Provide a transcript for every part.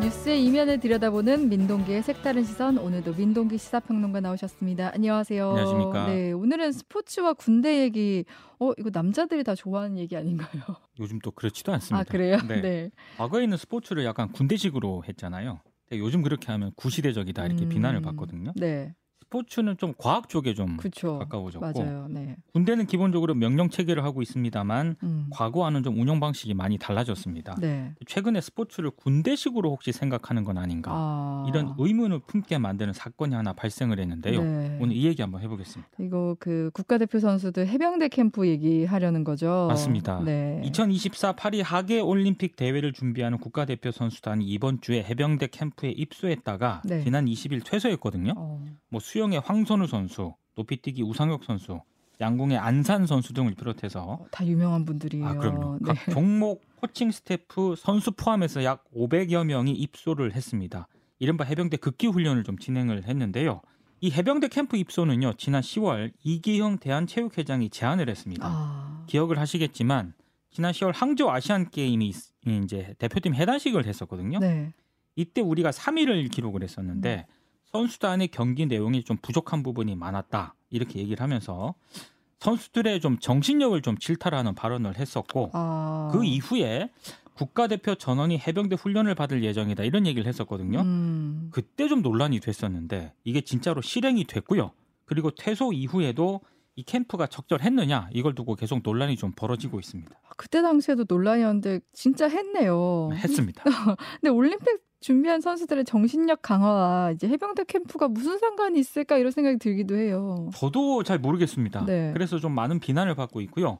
뉴스의 이면을 들여다보는 민동기의 색다른 시선 오늘도 민동기 시사평론가 나오셨습니다. 안녕하세요. 안녕하십니까. 네, 오늘은 스포츠와 군대 얘기. 어, 이거 남자들이 다 좋아하는 얘기 아닌가요? 요즘 또 그렇지도 않습니다. 아, 그래요? 네. 네. 과거에는 스포츠를 약간 군대식으로 했잖아요. 요즘 그렇게 하면 구시대적이다 이렇게 음, 비난을 받거든요. 네. 스포츠는 좀 과학 쪽에 좀 그렇죠. 가까워졌고 맞아요. 네. 군대는 기본적으로 명령 체계를 하고 있습니다만 음. 과거와는 좀 운영 방식이 많이 달라졌습니다. 네. 최근에 스포츠를 군대식으로 혹시 생각하는 건 아닌가 아. 이런 의문을 품게 만드는 사건이 하나 발생을 했는데요. 네. 오늘 이 얘기 한번 해보겠습니다. 이거 그 국가대표 선수들 해병대 캠프 얘기하려는 거죠. 맞습니다. 네. 2024 파리 하계 올림픽 대회를 준비하는 국가대표 선수단이 이번 주에 해병대 캠프에 입소했다가 네. 지난 20일 퇴소했거든요. 어. 뭐 수 영의 황선우 선수, 높이뛰기 우상혁 선수, 양궁의 안산 선수 등을 비롯해서 어, 다 유명한 분들이에요. 아 그럼요. 네. 각 종목 코칭 스태프 선수 포함해서 약 500여 명이 입소를 했습니다. 이른바 해병대 극기 훈련을 좀 진행을 했는데요. 이 해병대 캠프 입소는요. 지난 10월 이기형 대한체육회장이 제안을 했습니다. 아. 기억을 하시겠지만 지난 10월 항저우 아시안 게임이 이제 대표팀 해단식을 했었거든요. 네. 이때 우리가 3위를 기록을 했었는데 음. 선수단의 경기 내용이 좀 부족한 부분이 많았다 이렇게 얘기를 하면서 선수들의 좀 정신력을 좀 질타하는 발언을 했었고 아. 그 이후에 국가대표 전원이 해병대 훈련을 받을 예정이다 이런 얘기를 했었거든요. 음. 그때 좀 논란이 됐었는데 이게 진짜로 실행이 됐고요. 그리고 퇴소 이후에도 이 캠프가 적절했느냐 이걸 두고 계속 논란이 좀 벌어지고 있습니다. 그때 당시에도 논란이었는데 진짜 했네요. 했습니다. 근데 올림픽 준비한 선수들의 정신력 강화와 이제 해병대 캠프가 무슨 상관이 있을까 이런 생각이 들기도 해요. 저도 잘 모르겠습니다. 네. 그래서 좀 많은 비난을 받고 있고요.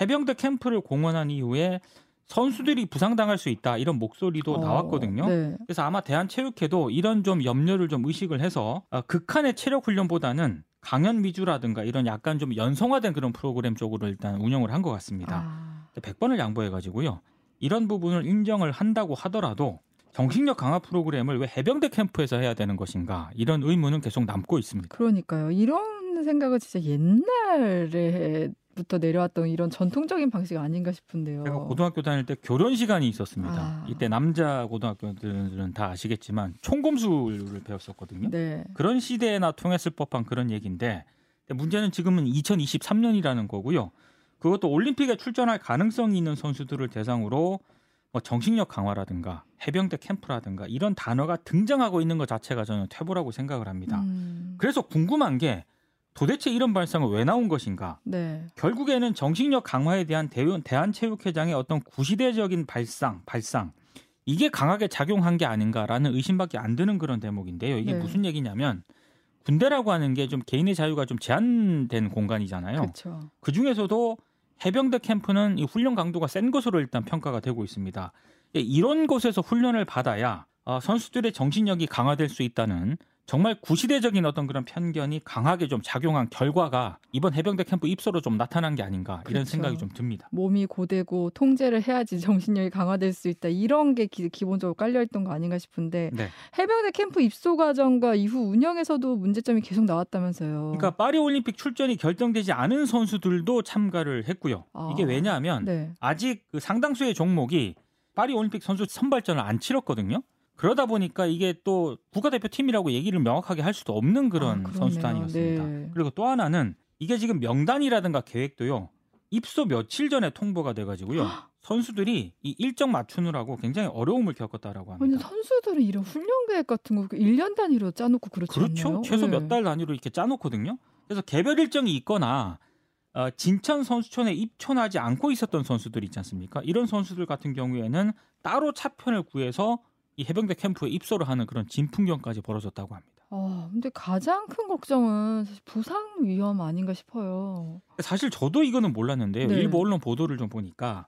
해병대 캠프를 공언한 이후에 선수들이 부상당할 수 있다 이런 목소리도 어, 나왔거든요. 네. 그래서 아마 대한체육회도 이런 좀 염려를 좀 의식을 해서 어, 극한의 체력 훈련보다는 강연 위주라든가 이런 약간 좀 연성화된 그런 프로그램 쪽으로 일단 운영을 한 것 같습니다. 아, 100번을 양보해가지고요. 이런 부분을 인정을 한다고 하더라도 정신력 강화 프로그램을 왜 해병대 캠프에서 해야 되는 것인가 이런 의문은 계속 남고 있습니다. 그러니까요. 이런 생각은 진짜 옛날에 부터 내려왔던 이런 전통적인 방식 아닌가 싶은데요. 제가 고등학교 다닐 때 교련 시간이 있었습니다. 아. 이때 남자 고등학교들은 다 아시겠지만 총검술을 배웠었거든요. 네. 그런 시대에나 통했을 법한 그런 얘기인데 문제는 지금은 2023년이라는 거고요. 그것도 올림픽에 출전할 가능성이 있는 선수들을 대상으로 뭐 정신력 강화라든가 해병대 캠프라든가 이런 단어가 등장하고 있는 것 자체가 저는 퇴보라고 생각을 합니다. 음, 그래서 궁금한 게 도대체 이런 발상은 왜 나온 것인가? 네. 결국에는 정신력 강화에 대한 대원- 대한체육회장의 어떤 구시대적인 발상, 발상 이게 강하게 작용한 게 아닌가라는 의심밖에 안 드는 그런 대목인데요. 이게 네. 무슨 얘기냐면 군대라고 하는 게 좀 개인의 자유가 좀 제한된 공간이잖아요. 그렇죠. 그 중에서도 해병대 캠프는 이 훈련 강도가 센 것으로 일단 평가가 되고 있습니다. 예, 이런 곳에서 훈련을 받아야 어, 선수들의 정신력이 강화될 수 있다는 정말 구시대적인 어떤 그런 편견이 강하게 좀 작용한 결과가 이번 해병대 캠프 입소로 좀 나타난 게 아닌가 이런 그렇죠. 생각이 좀 듭니다. 몸이 고되고 통제를 해야지 정신력이 강화될 수 있다. 이런 게 기, 본적으로 깔려있던 거 아닌가 싶은데 네. 해병대 캠프 입소 과정과 이후 운영에서도 문제점이 계속 나왔다면서요. 그러니까 파리 올림픽 출전이 결정되지 않은 선수들도 참가를 했고요. 아. 이게 왜냐하면 네. 아직 그 상당수의 종목이 파리 올림픽 선수 선발전을 안 치렀거든요. 그러다 보니까 이게 또 국가대표 팀이라고 얘기를 명확하게 할 수도 없는 그런 아. 선수단이었습니다. 네. 그리고 또 하나는 이게 지금 명단이라든가 계획도요. 입소 며칠 전에 통보가 돼가지고요. 선수들이 이 일정 맞추느라고 굉장히 어려움을 겪었다라고 아니 합니다. 선수들은 이런 훈련 계획 같은 거 1년 단위로 짜놓고 그렇지 그렇죠. 않나요? 최소 네. 몇달 단위로 이렇게 짜놓거든요. 그래서 개별 일정이 있거나 어, 진천 선수촌에 입촌하지 않고 있었던 선수들 있지 않습니까? 이런 선수들 같은 경우에는 따로 차편을 구해서 이 해병대 캠프에 입소를 하는 그런 진풍경까지 벌어졌다고 합니다. 아, 근데 가장 큰 걱정은 사실 부상 위험 아닌가 싶어요. 사실 저도 이거는 몰랐는데요. 네. 일부 언론 보도를 좀 보니까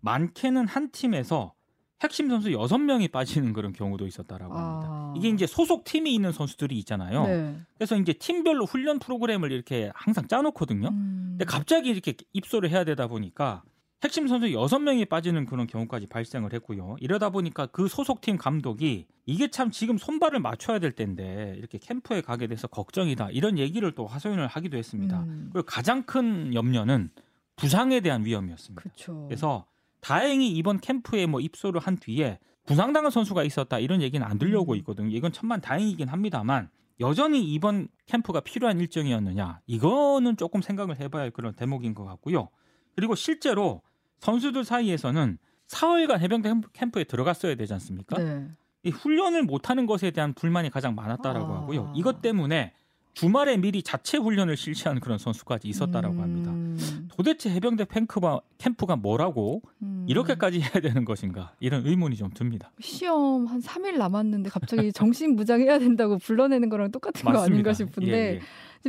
많게는 한 팀에서 핵심 선수 6명이 빠지는 그런 경우도 있었다라고 합니다. 아. 이게 이제 소속 팀이 있는 선수들이 있잖아요. 네. 그래서 이제 팀별로 훈련 프로그램을 이렇게 항상 짜놓거든요. 음. 근데 갑자기 이렇게 입소를 해야 되다 보니까 핵심 선수 6명이 빠지는 그런 경우까지 발생을 했고요. 이러다 보니까 그 소속팀 감독이 이게 참 지금 손발을 맞춰야 될 텐데 이렇게 캠프에 가게 돼서 걱정이다. 이런 얘기를 또 하소연을 하기도 했습니다. 음. 그리고 가장 큰 염려는 부상에 대한 위험이었습니다. 그렇죠. 그래서 다행히 이번 캠프에 뭐 입소를 한 뒤에 부상당한 선수가 있었다 이런 얘기는 안 들려오고 음. 있거든요. 이건 천만 다행이긴 합니다만 여전히 이번 캠프가 필요한 일정이었느냐 이거는 조금 생각을 해봐야 할 그런 대목인 것 같고요. 그리고 실제로 선수들 사이에서는 사흘간 해병대 캠프- 캠프에 들어갔어야 되지 않습니까? 네. 이 훈련을 못하는 것에 대한 불만이 가장 많았다라고 아. 하고요. 이것 때문에 주말에 미리 자체 훈련을 실시하는 그런 선수까지 있었다라고 합니다. 음, 도대체 해병대 캠프가, 캠프가 뭐라고 음. 이렇게까지 해야 되는 것인가 이런 의문이 좀 듭니다. 시험 한 3일 남았는데 갑자기 정신 무장해야 된다고 불러내는 거랑 똑같은 거 아닌가 싶은데 예, 예.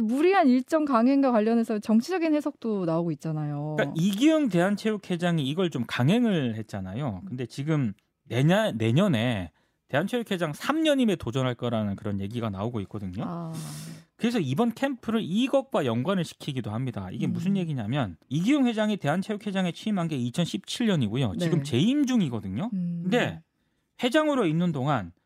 무리한 일정 강행과 관련해서 정치적인 해석도 나오고 있잖아요. 그러니까 이기영 대한체육회장이 이걸 좀 강행을 했잖아요. 근데 지금 내년 내년에 대한체육회장 3년임에 도전할 거라는 그런 얘기가 나오고 있거든요. 아, 그래서 이번 캠프를 이것과 연관을 시키기도 합니다. 이게 음. 무슨 얘기냐면 이기용 회장이 대한체육회장에 취임한 게 2017년이고요. 지금 네. 재임 중이거든요. 음. 근데 회장으로 있는 동안 어,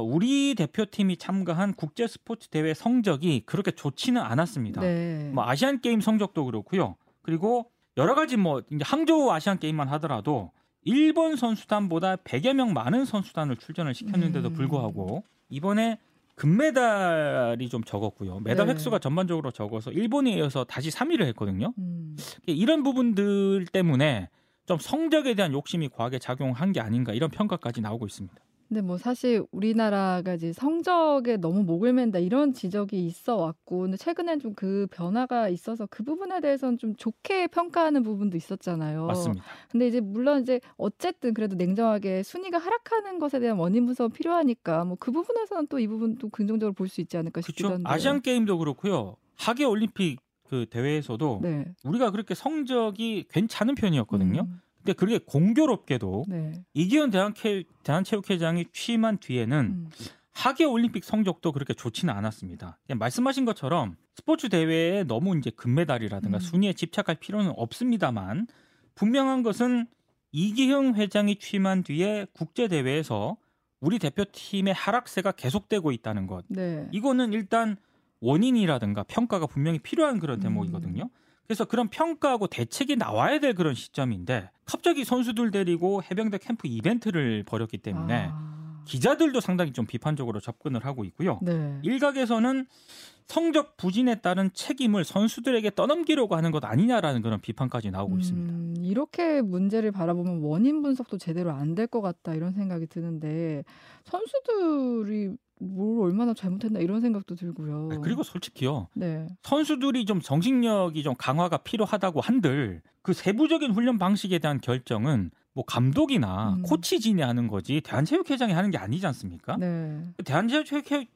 우리 대표팀이 참가한 국제 스포츠 대회 성적이 그렇게 좋지는 않았습니다. 네. 뭐 아시안 게임 성적도 그렇고요. 그리고 여러 가지 뭐 항저우 아시안 게임만 하더라도 일본 선수단보다 100여 명 많은 선수단을 출전을 시켰는데도 음. 불구하고 이번에 금메달이 좀 적었고요. 메달 네. 획수가 전반적으로 적어서 일본에 이어서 다시 3위를 했거든요. 음. 이런 부분들 때문에 좀 성적에 대한 욕심이 과하게 작용한 게 아닌가 이런 평가까지 나오고 있습니다. 근데 뭐 사실 우리나라가 이제 성적에 너무 목을 맨다 이런 지적이 있어 왔고 근데 최근엔 좀 그 변화가 있어서 그 부분에 대해서는 좀 좋게 평가하는 부분도 있었잖아요. 맞습니다. 근데 이제 물론 이제 어쨌든 그래도 냉정하게 순위가 하락하는 것에 대한 원인 분석은 필요하니까 뭐 그 부분에서는 또 이 부분도 긍정적으로 볼 수 있지 않을까 싶기도. 한데. 아시안 게임도 그렇고요. 하계 올림픽 그 대회에서도 네. 우리가 그렇게 성적이 괜찮은 편이었거든요. 음, 근데 그게 공교롭게도 네. 이기현 대한체, 대한체육회장이 취임한 뒤에는 음. 하계 올림픽 성적도 그렇게 좋지는 않았습니다. 말씀하신 것처럼 스포츠 대회에 너무 이제 금메달이라든가 음. 순위에 집착할 필요는 없습니다만 분명한 것은 이기형 회장이 취임한 뒤에 국제 대회에서 우리 대표팀의 하락세가 계속되고 있다는 것. 네. 이거는 일단 원인이라든가 평가가 분명히 필요한 그런 대목이거든요. 그래서 그런 평가하고 대책이 나와야 될 그런 시점인데 갑자기 선수들 데리고 해병대 캠프 이벤트를 벌였기 때문에 아. 기자들도 상당히 좀 비판적으로 접근을 하고 있고요. 네. 일각에서는 성적 부진에 따른 책임을 선수들에게 떠넘기려고 하는 것 아니냐라는 그런 비판까지 나오고 있습니다. 음, 이렇게 문제를 바라보면 원인 분석도 제대로 안 될 것 같다 이런 생각이 드는데 선수들이 뭘 얼마나 잘못했나 이런 생각도 들고요. 네, 그리고 솔직히요. 네. 선수들이 좀 정신력이 좀 강화가 필요하다고 한들 그 세부적인 훈련 방식에 대한 결정은 뭐 감독이나 음. 코치진이 하는 거지 대한체육회장이 하는 게 아니지 않습니까? 네. 대한체육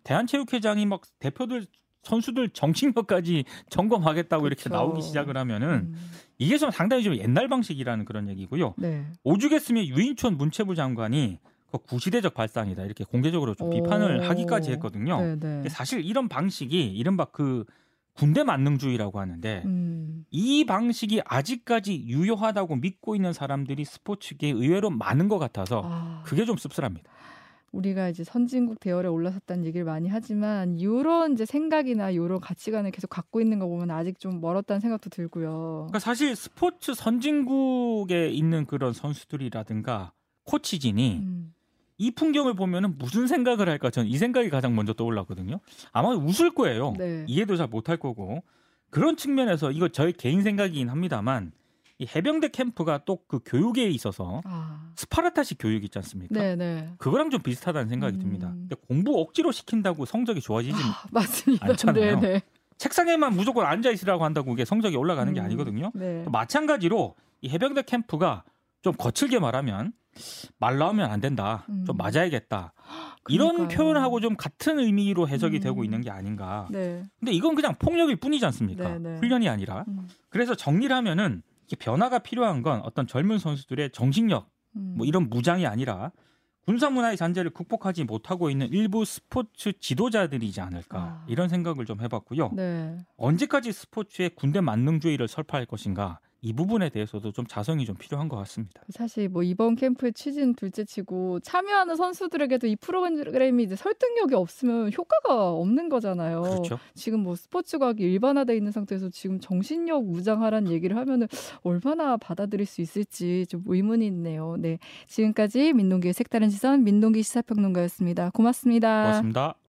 대한체육회장이 막 대표들 선수들 정신력까지 점검하겠다고 이렇게 그쵸. 나오기 시작을 하면은 음, 이게 좀 상당히 좀 옛날 방식이라는 그런 얘기고요. 네. 오죽했으면 유인촌 문체부 장관이 그 구시대적 발상이다 이렇게 공개적으로 좀 비판을 오. 하기까지 했거든요. 네, 네. 사실 이런 방식이 이른바 그 군대 만능주의라고 하는데 음, 이 방식이 아직까지 유효하다고 믿고 있는 사람들이 스포츠계에 의외로 많은 것 같아서 아, 그게 좀 씁쓸합니다. 우리가 이제 선진국 대열에 올라섰다는 얘기를 많이 하지만 이런 이제 생각이나 이런 가치관을 계속 갖고 있는 거 보면 아직 좀 멀었다는 생각도 들고요. 그러니까 사실 스포츠 선진국에 있는 그런 선수들이라든가 코치진이 음, 이 풍경을 보면은 무슨 생각을 할까 저는 이 생각이 가장 먼저 떠올랐거든요. 아마 웃을 거예요. 네. 이해도 잘 못할 거고 그런 측면에서 이거 저의 개인 생각이긴 합니다만 이 해병대 캠프가 또 그 교육에 있어서 아, 스파르타식 교육 있지 않습니까? 네, 네. 그거랑 좀 비슷하다는 생각이 음. 듭니다. 근데 공부 억지로 시킨다고 성적이 좋아지지 아, 맞습니다. 않잖아요. 네, 네. 책상에만 무조건 앉아 있으라고 한다고 이게 성적이 올라가는 게 음, 아니거든요. 네. 마찬가지로 이 해병대 캠프가 좀 거칠게 말하면 말 나오면 안 된다. 좀 음. 맞아야겠다. 이런 그러니까요. 표현하고 좀 같은 의미로 해석이 음. 되고 있는 게 아닌가. 네. 근데 이건 그냥 폭력일 뿐이지 않습니까? 네, 네. 훈련이 아니라. 음, 그래서 정리를 하면은 변화가 필요한 건 어떤 젊은 선수들의 정신력, 음. 뭐 이런 무장이 아니라 군사 문화의 잔재를 극복하지 못하고 있는 일부 스포츠 지도자들이지 않을까 아. 이런 생각을 좀 해봤고요. 네. 언제까지 스포츠에 군대 만능주의를 설파할 것인가 이 부분에 대해서도 좀 자성이 좀 필요한 것 같습니다. 사실 뭐 이번 캠프의 취지는 둘째치고 참여하는 선수들에게도 이 프로그램이 이제 설득력이 없으면 효과가 없는 거잖아요. 그렇죠. 지금 뭐 스포츠 과학이 일반화돼 있는 상태에서 지금 정신력 무장하라는 얘기를 하면은 얼마나 받아들일 수 있을지 좀 의문이 있네요. 네, 지금까지 민동기의 색다른 시선 민동기 시사평론가였습니다. 고맙습니다. 고맙습니다.